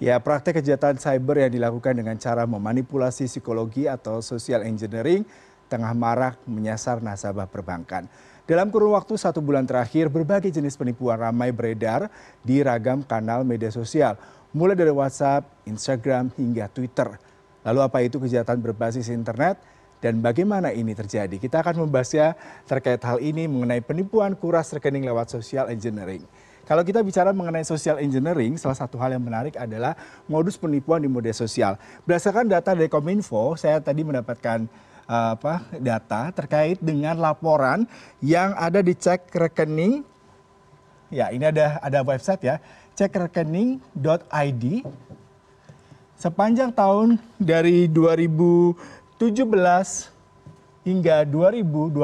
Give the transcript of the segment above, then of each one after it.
ya praktek kejahatan cyber yang dilakukan dengan cara memanipulasi psikologi atau social engineering tengah marak menyasar nasabah perbankan. Dalam kurun waktu satu bulan terakhir berbagai jenis penipuan ramai beredar di ragam kanal media sosial mulai dari whatsapp instagram hingga twitter. Lalu apa itu kejahatan berbasis internet dan bagaimana ini terjadi? Kita akan membahasnya terkait hal ini mengenai penipuan kuras rekening lewat social engineering kalau kita bicara mengenai social engineering, salah satu hal yang menarik adalah modus penipuan di media sosial. Berdasarkan data dari Kominfo, saya tadi mendapatkan uh, apa, data terkait dengan laporan yang ada di cek rekening. Ya, ini ada ada website ya, cekrekening.id. Sepanjang tahun dari 2017 hingga 2022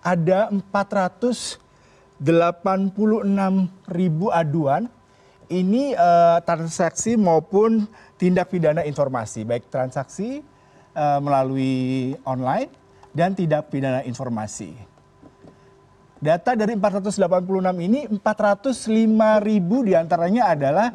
ada 400 86 ribu aduan ini uh, transaksi maupun tindak pidana informasi, baik transaksi uh, melalui online dan tindak pidana informasi. Data dari 486 ini 405 ribu di antaranya adalah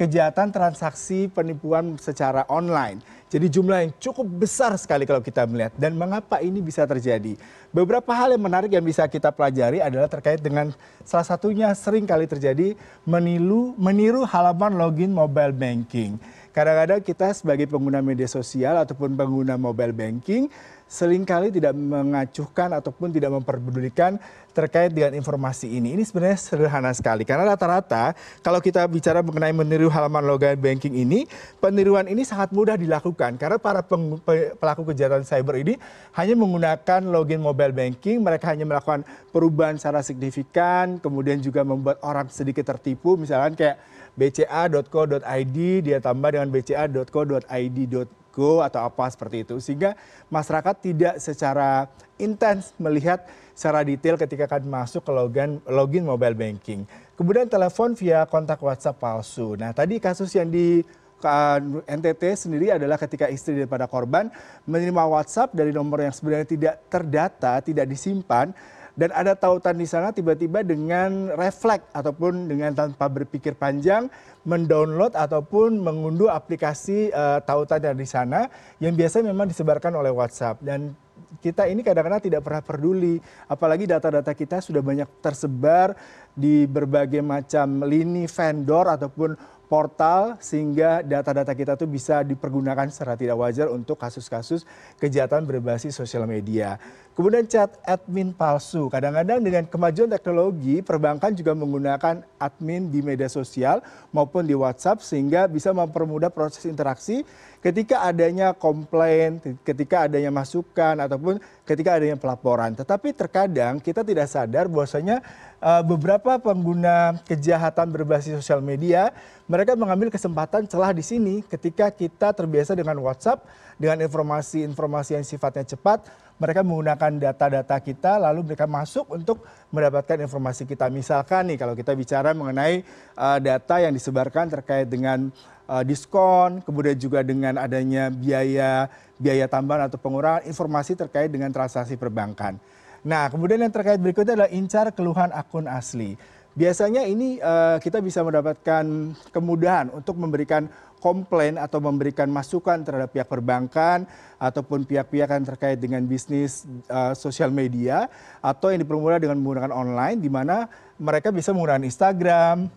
kejahatan transaksi penipuan secara online. Jadi jumlah yang cukup besar sekali kalau kita melihat. Dan mengapa ini bisa terjadi? Beberapa hal yang menarik yang bisa kita pelajari adalah terkait dengan salah satunya sering kali terjadi menilu, meniru halaman login mobile banking. Kadang-kadang kita sebagai pengguna media sosial ataupun pengguna mobile banking sering kali tidak mengacuhkan ataupun tidak memperdulikan terkait dengan informasi ini. Ini sebenarnya sederhana sekali karena rata-rata kalau kita bicara mengenai meniru halaman login banking ini, peniruan ini sangat mudah dilakukan karena para pelaku kejahatan cyber ini hanya menggunakan login mobile banking, mereka hanya melakukan perubahan secara signifikan, kemudian juga membuat orang sedikit tertipu, misalkan kayak bca.co.id dia tambah dengan bca.co.id go atau apa seperti itu sehingga masyarakat tidak secara intens melihat secara detail ketika akan masuk ke login login mobile banking. Kemudian telepon via kontak WhatsApp palsu. Nah, tadi kasus yang di NTT sendiri adalah ketika istri daripada korban menerima WhatsApp dari nomor yang sebenarnya tidak terdata, tidak disimpan dan ada tautan di sana tiba-tiba dengan refleks ataupun dengan tanpa berpikir panjang mendownload ataupun mengunduh aplikasi uh, tautan di sana yang biasanya memang disebarkan oleh WhatsApp. Dan kita ini kadang-kadang tidak pernah peduli apalagi data-data kita sudah banyak tersebar di berbagai macam lini vendor ataupun portal sehingga data-data kita tuh bisa dipergunakan secara tidak wajar untuk kasus-kasus kejahatan berbasis sosial media. Kemudian chat admin palsu. Kadang-kadang dengan kemajuan teknologi, perbankan juga menggunakan admin di media sosial maupun di WhatsApp sehingga bisa mempermudah proses interaksi ketika adanya komplain, ketika adanya masukan ataupun ketika adanya pelaporan. Tetapi terkadang kita tidak sadar bahwasanya uh, beberapa pengguna kejahatan berbasis sosial media mereka mengambil kesempatan celah di sini ketika kita terbiasa dengan WhatsApp dengan informasi-informasi yang sifatnya cepat mereka menggunakan data-data kita lalu mereka masuk untuk mendapatkan informasi kita misalkan nih kalau kita bicara mengenai uh, data yang disebarkan terkait dengan diskon, kemudian juga dengan adanya biaya biaya tambahan atau pengurangan informasi terkait dengan transaksi perbankan. Nah, kemudian yang terkait berikutnya adalah incar keluhan akun asli. Biasanya ini uh, kita bisa mendapatkan kemudahan untuk memberikan komplain atau memberikan masukan terhadap pihak perbankan ataupun pihak-pihak yang terkait dengan bisnis uh, sosial media atau yang dipermudah dengan menggunakan online di mana mereka bisa menggunakan Instagram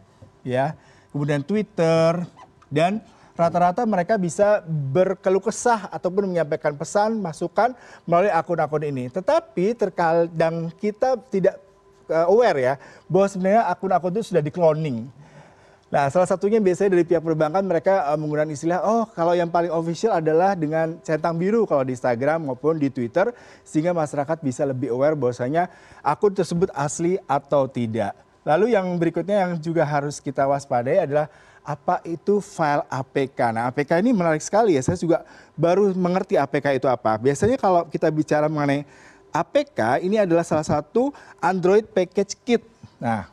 ya, kemudian Twitter, dan rata-rata mereka bisa berkeluh kesah ataupun menyampaikan pesan, masukan melalui akun-akun ini. Tetapi terkadang kita tidak uh, aware ya bahwa sebenarnya akun-akun itu sudah di-cloning. Nah, salah satunya biasanya dari pihak perbankan mereka uh, menggunakan istilah, oh kalau yang paling official adalah dengan centang biru kalau di Instagram maupun di Twitter, sehingga masyarakat bisa lebih aware bahwasanya akun tersebut asli atau tidak. Lalu yang berikutnya yang juga harus kita waspadai adalah apa itu file APK. Nah, APK ini menarik sekali ya. Saya juga baru mengerti APK itu apa. Biasanya kalau kita bicara mengenai APK, ini adalah salah satu Android Package Kit. Nah,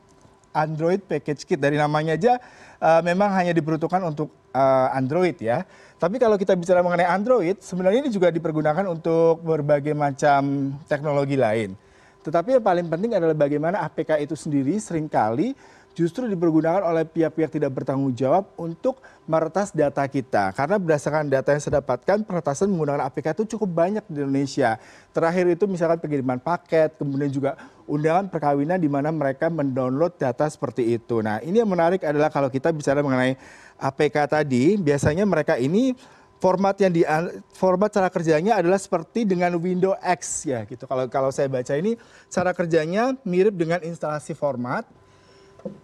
Android Package Kit dari namanya aja uh, memang hanya diperuntukkan untuk uh, Android ya. Tapi kalau kita bicara mengenai Android, sebenarnya ini juga dipergunakan untuk berbagai macam teknologi lain. Tetapi yang paling penting adalah bagaimana APK itu sendiri sering kali justru dipergunakan oleh pihak-pihak tidak bertanggung jawab untuk meretas data kita. Karena berdasarkan data yang saya dapatkan, peretasan menggunakan APK itu cukup banyak di Indonesia. Terakhir itu misalkan pengiriman paket, kemudian juga undangan perkawinan di mana mereka mendownload data seperti itu. Nah ini yang menarik adalah kalau kita bicara mengenai APK tadi, biasanya mereka ini format yang di format cara kerjanya adalah seperti dengan Windows X ya gitu. Kalau kalau saya baca ini cara kerjanya mirip dengan instalasi format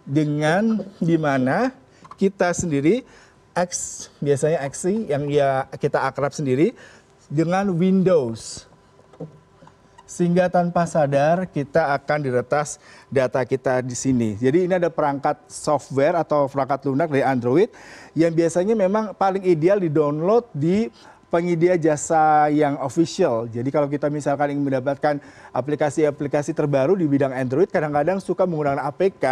dengan di mana kita sendiri X biasanya X yang ya kita akrab sendiri dengan Windows sehingga tanpa sadar kita akan diretas data kita di sini. Jadi ini ada perangkat software atau perangkat lunak dari Android yang biasanya memang paling ideal di-download di penyedia jasa yang official. Jadi kalau kita misalkan ingin mendapatkan aplikasi-aplikasi terbaru di bidang Android, kadang-kadang suka menggunakan APK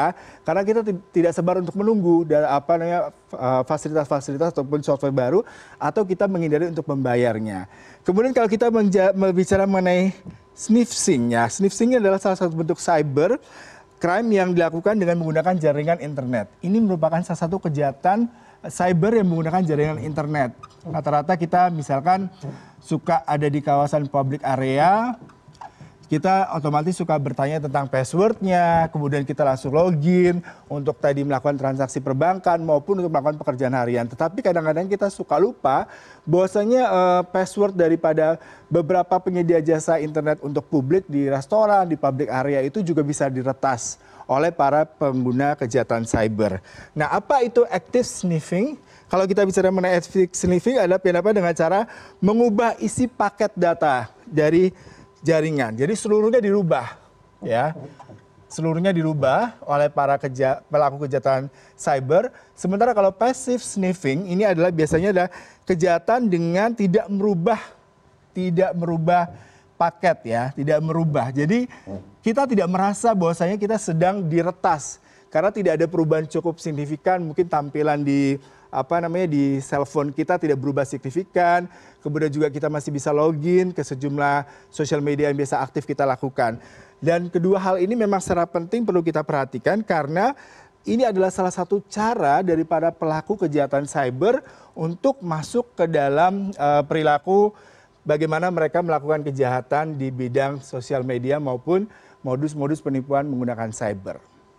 karena kita tidak sebar untuk menunggu dan apa namanya eh, fasilitas-fasilitas ataupun software baru atau kita menghindari untuk membayarnya. Kemudian kalau kita berbicara mengenai sniffing ya, sniffing adalah salah satu bentuk cyber crime yang dilakukan dengan menggunakan jaringan internet. Ini merupakan salah satu kejahatan cyber yang menggunakan jaringan internet. Rata-rata kita misalkan suka ada di kawasan public area, kita otomatis suka bertanya tentang passwordnya, kemudian kita langsung login untuk tadi melakukan transaksi perbankan maupun untuk melakukan pekerjaan harian. Tetapi kadang-kadang kita suka lupa bahwasanya uh, password daripada beberapa penyedia jasa internet untuk publik di restoran, di public area itu juga bisa diretas oleh para pengguna kejahatan cyber. Nah, apa itu active sniffing? Kalau kita bicara mengenai active sniffing adalah apa dengan cara mengubah isi paket data dari jaringan. Jadi seluruhnya dirubah, ya. Seluruhnya dirubah oleh para keja pelaku kejahatan cyber. Sementara kalau passive sniffing ini adalah biasanya adalah kejahatan dengan tidak merubah tidak merubah paket ya, tidak merubah. Jadi kita tidak merasa bahwasanya kita sedang diretas. Karena tidak ada perubahan cukup signifikan mungkin tampilan di apa namanya di cellphone kita tidak berubah signifikan kemudian juga kita masih bisa login ke sejumlah sosial media yang biasa aktif kita lakukan. Dan kedua hal ini memang secara penting perlu kita perhatikan karena ini adalah salah satu cara daripada pelaku kejahatan cyber untuk masuk ke dalam uh, perilaku bagaimana mereka melakukan kejahatan di bidang sosial media maupun modus-modus penipuan menggunakan cyber.